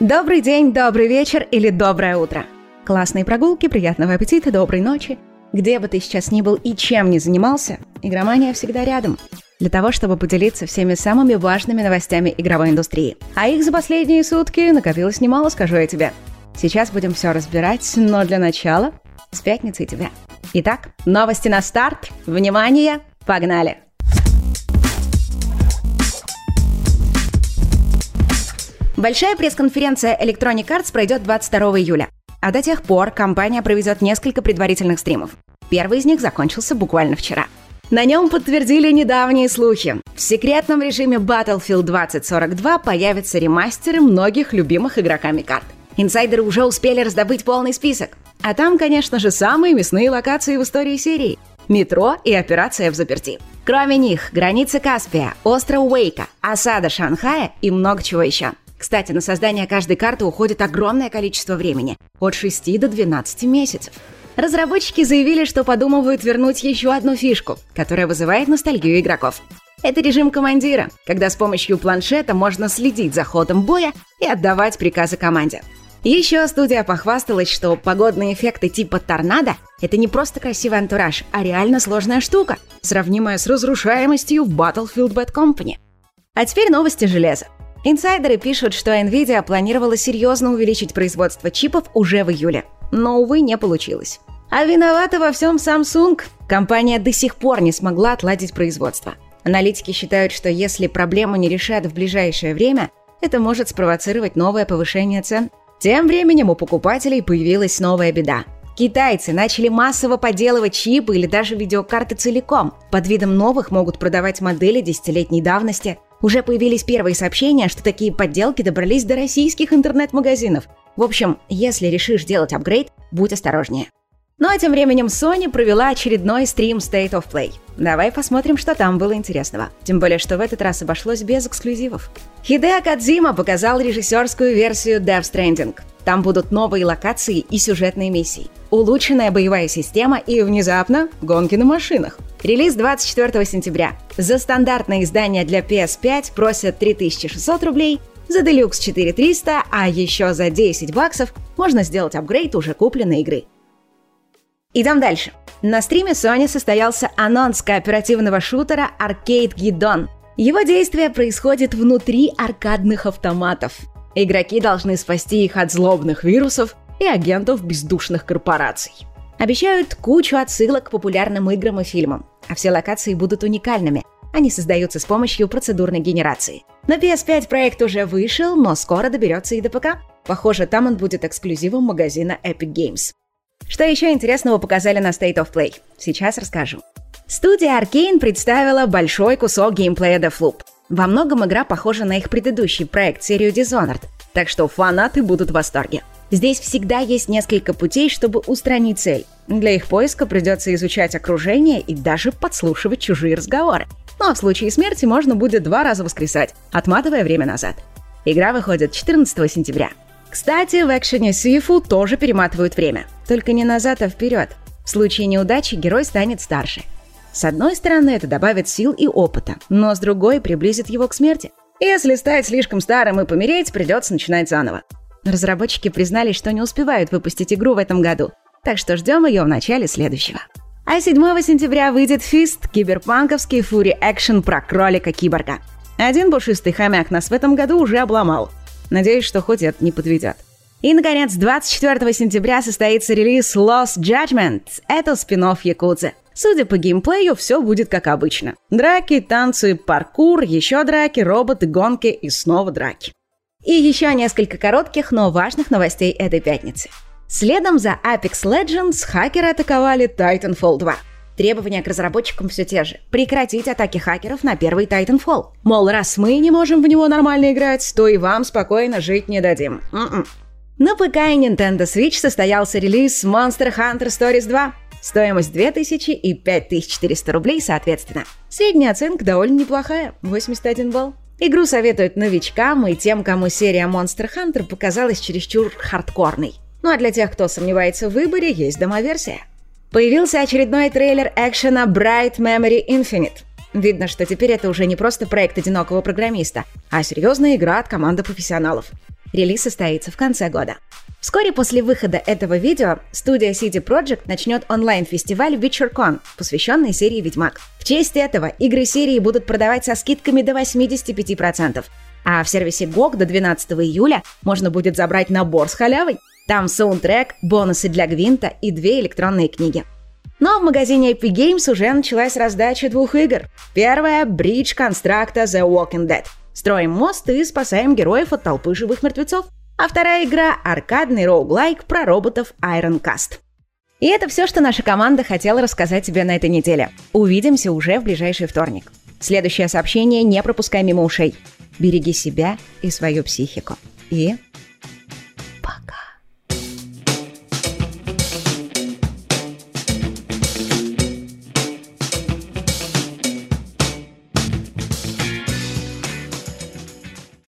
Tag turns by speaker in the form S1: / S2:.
S1: Добрый день, добрый вечер или доброе утро. Классной прогулки, приятного аппетита, доброй ночи. Где бы ты сейчас ни был и чем ни занимался, игромания всегда рядом. Для того, чтобы поделиться всеми самыми важными новостями игровой индустрии. А их за последние сутки накопилось немало, скажу я тебе. Сейчас будем все разбирать, но для начала с пятницей тебя. Итак, новости на старт. Внимание, погнали! Большая пресс-конференция Electronic Arts пройдет 22 июля. А до тех пор компания проведет несколько предварительных стримов. Первый из них закончился буквально вчера. На нем подтвердили недавние слухи. В секретном режиме Battlefield 2042 появятся ремастеры многих любимых игроками карт. Инсайдеры уже успели раздобыть полный список. А там, конечно же, самые мясные локации в истории серии. Метро и операция в заперти. Кроме них, границы Каспия, остров Уэйка, осада Шанхая и много чего еще. Кстати, на создание каждой карты уходит огромное количество времени – от 6 до 12 месяцев. Разработчики заявили, что подумывают вернуть еще одну фишку, которая вызывает ностальгию игроков. Это режим командира, когда с помощью планшета можно следить за ходом боя и отдавать приказы команде. Еще студия похвасталась, что погодные эффекты типа торнадо — это не просто красивый антураж, а реально сложная штука, сравнимая с разрушаемостью в Battlefield Bad Company. А теперь новости железа. Инсайдеры пишут, что Nvidia планировала серьезно увеличить производство чипов уже в июле. Но, увы, не получилось. А виновата во всем Samsung. Компания до сих пор не смогла отладить производство. Аналитики считают, что если проблему не решат в ближайшее время, это может спровоцировать новое повышение цен. Тем временем у покупателей появилась новая беда. Китайцы начали массово подделывать чипы или даже видеокарты целиком. Под видом новых могут продавать модели десятилетней давности – уже появились первые сообщения, что такие подделки добрались до российских интернет-магазинов. В общем, если решишь делать апгрейд, будь осторожнее. Ну а тем временем Sony провела очередной стрим State of Play. Давай посмотрим, что там было интересного. Тем более, что в этот раз обошлось без эксклюзивов. Хидео Кадзима показал режиссерскую версию Death Stranding. Там будут новые локации и сюжетные миссии, улучшенная боевая система и, внезапно, гонки на машинах. Релиз 24 сентября. За стандартное издание для PS5 просят 3600 рублей, за Deluxe 4300, а еще за 10 баксов можно сделать апгрейд уже купленной игры. Идем дальше. На стриме Sony состоялся анонс кооперативного шутера Arcade Gidon. Его действие происходит внутри аркадных автоматов. Игроки должны спасти их от злобных вирусов и агентов бездушных корпораций. Обещают кучу отсылок к популярным играм и фильмам, а все локации будут уникальными. Они создаются с помощью процедурной генерации. На PS5 проект уже вышел, но скоро доберется и до ПК. Похоже, там он будет эксклюзивом магазина Epic Games. Что еще интересного показали на State of Play? Сейчас расскажу. Студия Arkane представила большой кусок геймплея Deathloop – во многом игра похожа на их предыдущий проект, серию Dishonored, так что фанаты будут в восторге. Здесь всегда есть несколько путей, чтобы устранить цель. Для их поиска придется изучать окружение и даже подслушивать чужие разговоры. Ну а в случае смерти можно будет два раза воскресать, отматывая время назад. Игра выходит 14 сентября. Кстати, в экшене Сифу тоже перематывают время. Только не назад, а вперед. В случае неудачи герой станет старше. С одной стороны, это добавит сил и опыта, но с другой приблизит его к смерти. Если стать слишком старым и помереть, придется начинать заново. Разработчики признались, что не успевают выпустить игру в этом году, так что ждем ее в начале следующего. А 7 сентября выйдет Фист, киберпанковский фури экшен про кролика-киборга. Один пушистый хомяк нас в этом году уже обломал. Надеюсь, что хоть это не подведет. И, наконец, 24 сентября состоится релиз Lost Judgment. Это спин Якудзы. Судя по геймплею, все будет как обычно. Драки, танцы, паркур, еще драки, роботы, гонки и снова драки. И еще несколько коротких, но важных новостей этой пятницы. Следом за Apex Legends хакеры атаковали Titanfall 2. Требования к разработчикам все те же. Прекратить атаки хакеров на первый Titanfall. Мол, раз мы не можем в него нормально играть, то и вам спокойно жить не дадим. М-м. На ПК и Nintendo Switch состоялся релиз Monster Hunter Stories 2. Стоимость 2000 и 5400 рублей соответственно. Средняя оценка довольно неплохая – 81 балл. Игру советуют новичкам и тем, кому серия Monster Hunter показалась чересчур хардкорной. Ну а для тех, кто сомневается в выборе, есть домоверсия. Появился очередной трейлер экшена Bright Memory Infinite. Видно, что теперь это уже не просто проект одинокого программиста, а серьезная игра от команды профессионалов. Релиз состоится в конце года. Вскоре после выхода этого видео студия CD Projekt начнет онлайн-фестиваль WitcherCon, посвященный серии «Ведьмак». В честь этого игры серии будут продавать со скидками до 85%, а в сервисе GOG до 12 июля можно будет забрать набор с халявой. Там саундтрек, бонусы для Гвинта и две электронные книги. Но в магазине Epic Games уже началась раздача двух игр. Первая — Bridge констракта The Walking Dead. Строим мост и спасаем героев от толпы живых мертвецов. А вторая игра — аркадный роуглайк про роботов Iron Cast. И это все, что наша команда хотела рассказать тебе на этой неделе. Увидимся уже в ближайший вторник. Следующее сообщение не пропускай мимо ушей. Береги себя и свою психику. И